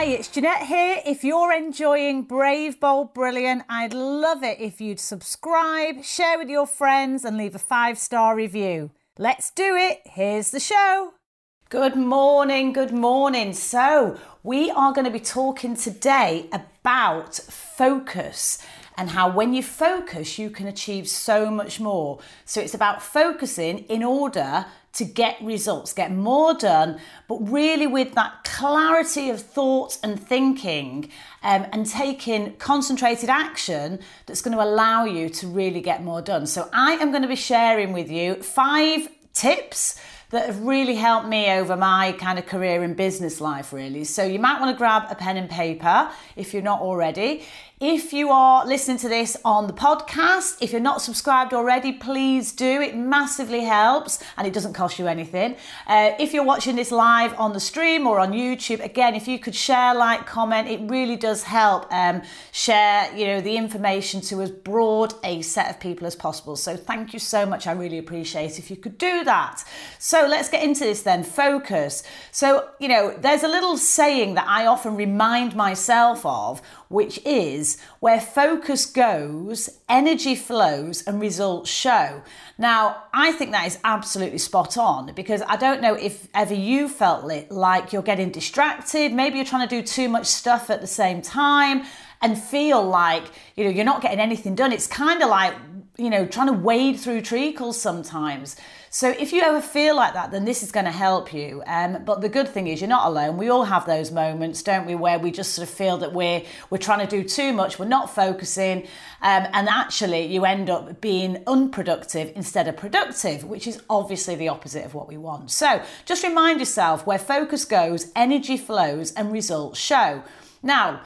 Hi, it's Jeanette here. If you're enjoying Brave, Bold, Brilliant, I'd love it if you'd subscribe, share with your friends, and leave a five star review. Let's do it. Here's the show. Good morning, good morning. So, we are going to be talking today about focus and how when you focus, you can achieve so much more. So, it's about focusing in order to get results, get more done, but really with that clarity of thought and thinking um, and taking concentrated action that's going to allow you to really get more done. So, I am going to be sharing with you five tips that have really helped me over my kind of career in business life, really. So, you might want to grab a pen and paper if you're not already. If you are listening to this on the podcast, if you're not subscribed already, please do. It massively helps and it doesn't cost you anything. Uh, if you're watching this live on the stream or on YouTube, again, if you could share, like, comment, it really does help um, share, you know, the information to as broad a set of people as possible. So thank you so much. I really appreciate if you could do that. So let's get into this then. Focus. So, you know, there's a little saying that I often remind myself of which is where focus goes, energy flows, and results show. Now, I think that is absolutely spot on because I don't know if ever you felt like you're getting distracted, maybe you're trying to do too much stuff at the same time and feel like you know you're not getting anything done it's kind of like you know trying to wade through treacle sometimes so if you ever feel like that, then this is going to help you. Um, but the good thing is you're not alone. We all have those moments, don't we, where we just sort of feel that we're we're trying to do too much, we're not focusing, um, and actually you end up being unproductive instead of productive, which is obviously the opposite of what we want. So just remind yourself where focus goes, energy flows, and results show. Now,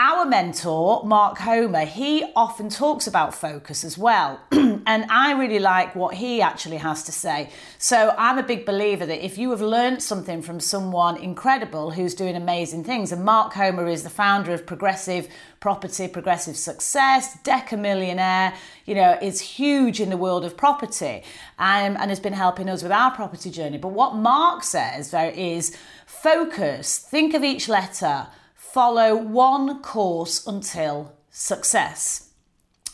our mentor, Mark Homer, he often talks about focus as well. and I really like what he actually has to say. So I'm a big believer that if you have learned something from someone incredible who's doing amazing things, and Mark Homer is the founder of Progressive Property, Progressive Success, Deca Millionaire, you know, is huge in the world of property um, and has been helping us with our property journey. But what Mark says there is focus, think of each letter follow one course until success.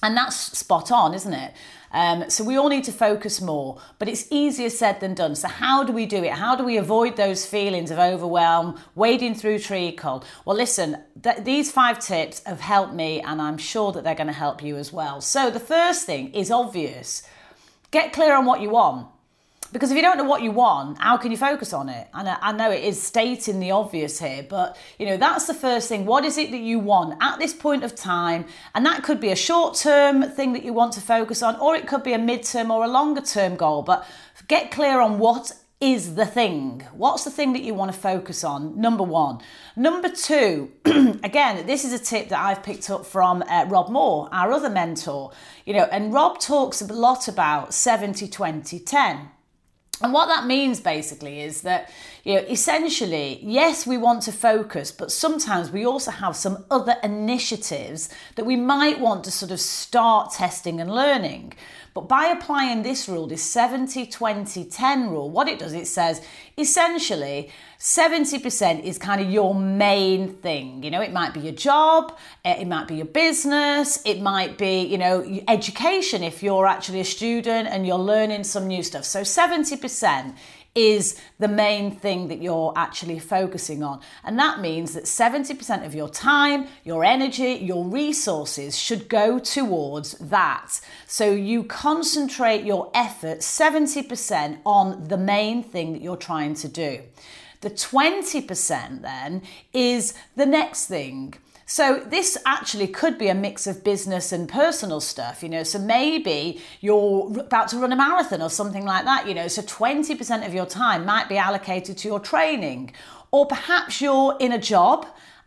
And that's spot on, isn't it? Um, so we all need to focus more, but it's easier said than done. So how do we do it? How do we avoid those feelings of overwhelm, wading through treacle? Well, listen, th- these five tips have helped me, and I'm sure that they're going to help you as well. So the first thing is obvious: get clear on what you want. Because if you don't know what you want, how can you focus on it? And I, know it is stating the obvious here, but you know, that's the first thing. What is it that you want at this point of time? And that could be a short term thing that you want to focus on, or it could be a mid term or a longer term goal. But get clear on what is the thing? What's the thing that you want to focus on? Number one. Number two, again, this is a tip that I've picked up from uh, Rob Moore, our other mentor. You know, and Rob talks a lot about 70 20 10. And what that means basically is that, you know, essentially, yes, we want to focus, but sometimes we also have some other initiatives that we might want to sort of start testing and learning. But by applying this rule, this 70 20 10 rule, what it does, it says essentially 70% is kind of your main thing. You know, it might be your job, eh, it might be your business, it might be, you know, education if you're actually a student and you're learning some new stuff. So 70% is the main thing that you're actually focusing on. And that means that 70% of your time, your energy, your resources should go towards that. So you concentrate your effort 70% on the main thing that you're trying to do. The 20% then is the next thing. So this actually could be a mix of business and personal stuff, you know. So maybe you're about to run a marathon or something like that, you know. So 20% of your time might be allocated to your training Or perhaps you're in a job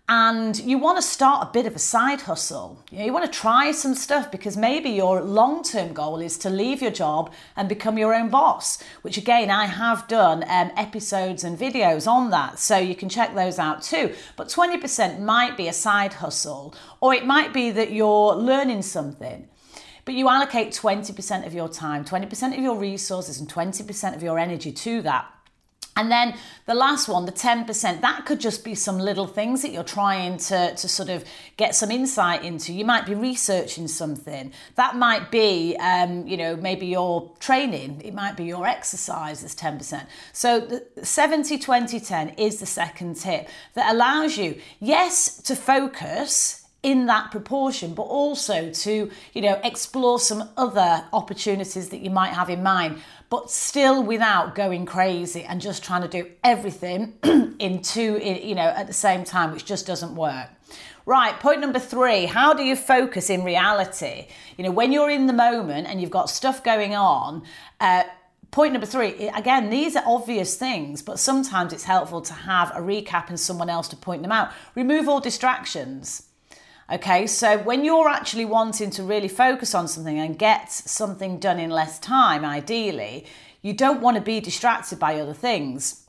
and you want to start a bit of a side hustle. You, know, you want to try some stuff because maybe your long term goal is to leave your job and become your own boss, which again, I have done um, episodes and videos on that. So you can check those out too. But 20% might be a side hustle, or it might be that you're learning something. But you allocate 20% of your time, 20% of your resources, and 20% of your energy to that. And then the last one, the 10%, that could just be some little things that you're trying to, to sort of get some insight into. You might be researching something. That might be, um, you know, maybe your training. It might be your exercise is 10%. So the 70, 20, 10 is the second tip that allows you, yes, to focus in that proportion, but also to, you know, explore some other opportunities that you might have in mind but still without going crazy and just trying to do everything in two, you know, at the same time, which just doesn't work. Right, point number three how do you focus in reality? You know, when you're in the moment and you've got stuff going on, uh, Point number three, again, these are obvious things, but sometimes it's helpful to have a recap and someone else to point them out. Remove all distractions. Okay, so when you're actually wanting to really focus on something and get something done in less time, ideally, you don't want to be distracted by other things.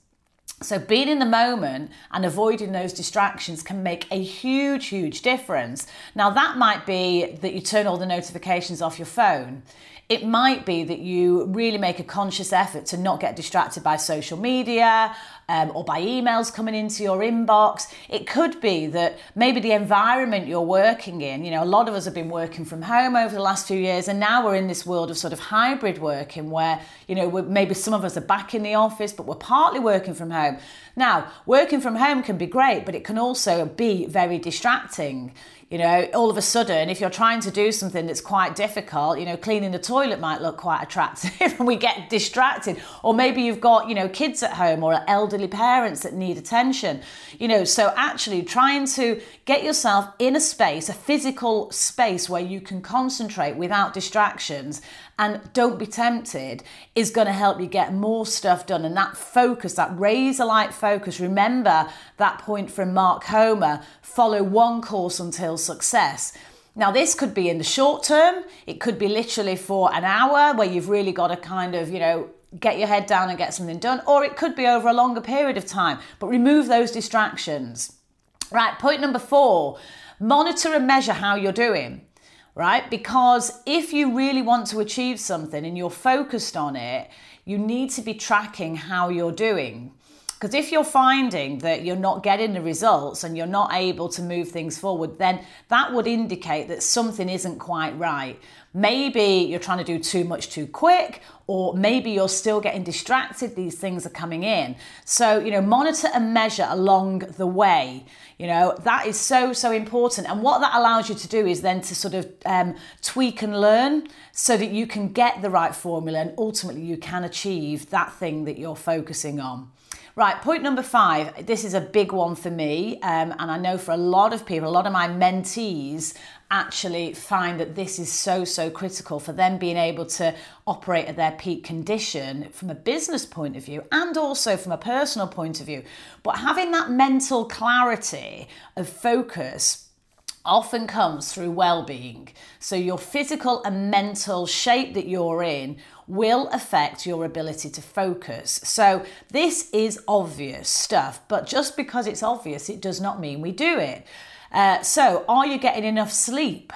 So, being in the moment and avoiding those distractions can make a huge, huge difference. Now, that might be that you turn all the notifications off your phone. It might be that you really make a conscious effort to not get distracted by social media um, or by emails coming into your inbox. It could be that maybe the environment you're working in, you know, a lot of us have been working from home over the last few years, and now we're in this world of sort of hybrid working where, you know, maybe some of us are back in the office, but we're partly working from home. Now, working from home can be great, but it can also be very distracting. You know, all of a sudden, if you're trying to do something that's quite difficult, you know, cleaning the toilet might look quite attractive and we get distracted. Or maybe you've got, you know, kids at home or elderly parents that need attention. You know, so actually trying to get yourself in a space, a physical space where you can concentrate without distractions and don't be tempted is going to help you get more stuff done. And that focus, that razor like focus, remember that point from Mark Homer follow one course until success. Now, this could be in the short term, it could be literally for an hour where you've really got to kind of, you know, get your head down and get something done, or it could be over a longer period of time, but remove those distractions. Right, point number four monitor and measure how you're doing right? Because if you really want to achieve something and you're focused on it, you need to be tracking how you're doing. Because if you're finding that you're not getting the results and you're not able to move things forward, then that would indicate that something isn't quite right. Maybe you're trying to do too much too quick, or maybe you're still getting distracted, these things are coming in. So, you know, monitor and measure along the way. You know, that is so, so important. And what that allows you to do is then to sort of um, tweak and learn so that you can get the right formula and ultimately you can achieve that thing that you're focusing on. Right, point number five. This is a big one for me, um, and I know for a lot of people, a lot of my mentees actually find that this is so, so critical for them being able to operate at their peak condition from a business point of view and also from a personal point of view. But having that mental clarity of focus often comes through well-being. So your physical and mental shape that you're in will affect your ability to focus. So this is obvious stuff, but just because it's obvious it does not mean we do it. Uh, so are you getting enough sleep?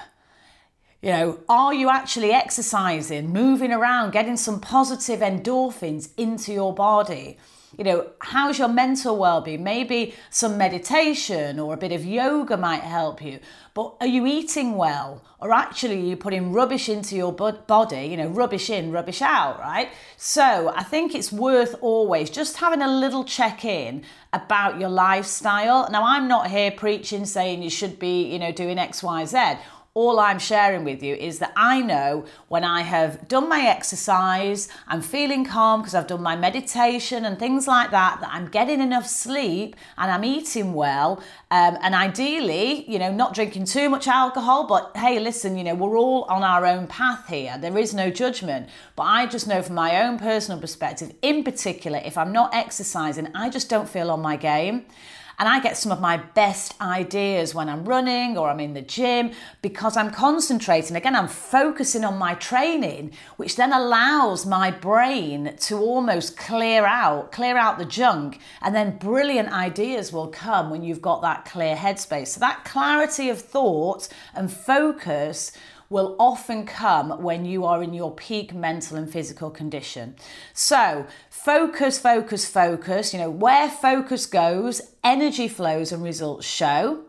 You know, are you actually exercising, moving around, getting some positive endorphins into your body? You know, how's your mental well-being? Maybe some meditation or a bit of yoga might help you. But are you eating well? Or actually are you putting rubbish into your body, you know, rubbish in, rubbish out, right? So I think it's worth always just having a little check in about your lifestyle. Now, I'm not here preaching saying you should be, you know, doing X, Y, Z all I'm sharing with you is that I know when I have done my exercise, I'm feeling calm because I've done my meditation and things like that, that I'm getting enough sleep and I'm eating well. Um, and ideally, you know, not drinking too much alcohol, but hey, listen, you know, we're all on our own path here. There is no judgment. But I just know from my own personal perspective, in particular, if I'm not exercising, I just don't feel on my game. And I get some of my best ideas when I'm running or I'm in the gym because I'm concentrating. Again, I'm focusing on my training, which then allows my brain to almost clear out, clear out the junk. And then brilliant ideas will come when you've got that clear headspace. So that clarity of thought and focus will often come when you are in your peak mental and physical condition. So, focus, focus, focus. You know, where focus goes, energy flows and results show.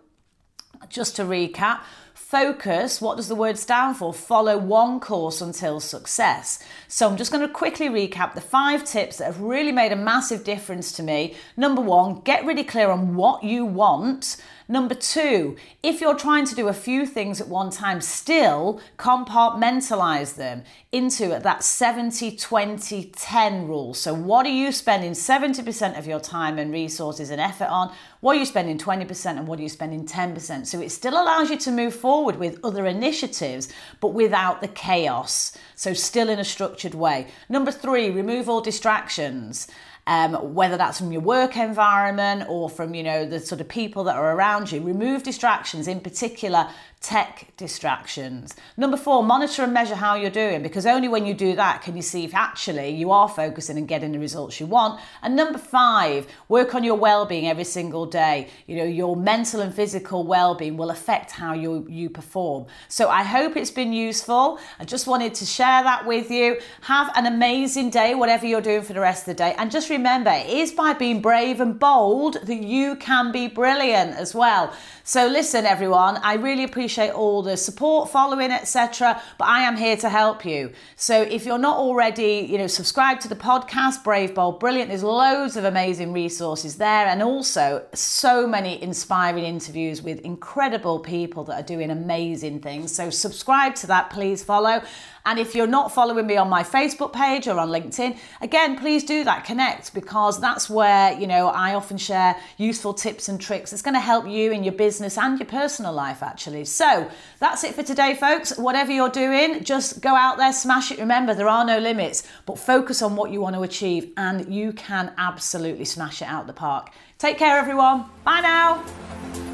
Just to recap, focus, what does the word stand for? Follow one course until success. So I'm just going to quickly recap the five tips that have really made a massive difference to me. Number one, get really clear on what you want. Number two, if you're trying to do a few things at one time, still compartmentalize them into that 70 20 10 rule. So, what are you spending 70% of your time and resources and effort on? What are you spending 20% and what are you spending 10%? So, it still allows you to move forward with other initiatives, but without the chaos. So, still in a structured way. Number three, remove all distractions um, whether that's from your work environment or from you know the sort of people that are around you remove distractions in particular tech distractions. Number four, monitor and measure how you're doing because only when you do that can you see if actually you are focusing and getting the results you want. And number five, work on your well-being every single day. You know, your mental and physical well-being will affect how you, you perform. So I hope it's been useful. I just wanted to share that with you. Have an amazing day, whatever you're doing for the rest of the day. And just remember, it is by being brave and bold that you can be brilliant as well. So listen, everyone, I really appreciate all the support, following, etc. But I am here to help you. So if you're not already, you know, subscribed to the podcast, Brave Bold Brilliant, there's loads of amazing resources there, and also so many inspiring interviews with incredible people that are doing amazing things. So subscribe to that, please follow. And if you're not following me on my Facebook page or on LinkedIn, again, please do that. Connect because that's where, you know, I often share useful tips and tricks. It's going to help you in your business and your personal life, actually. So that's it for today, folks. Whatever you're doing, just go out there, smash it. Remember, there are no limits, but focus on what you want to achieve and you can absolutely smash it out the park. Take care, everyone. Bye now.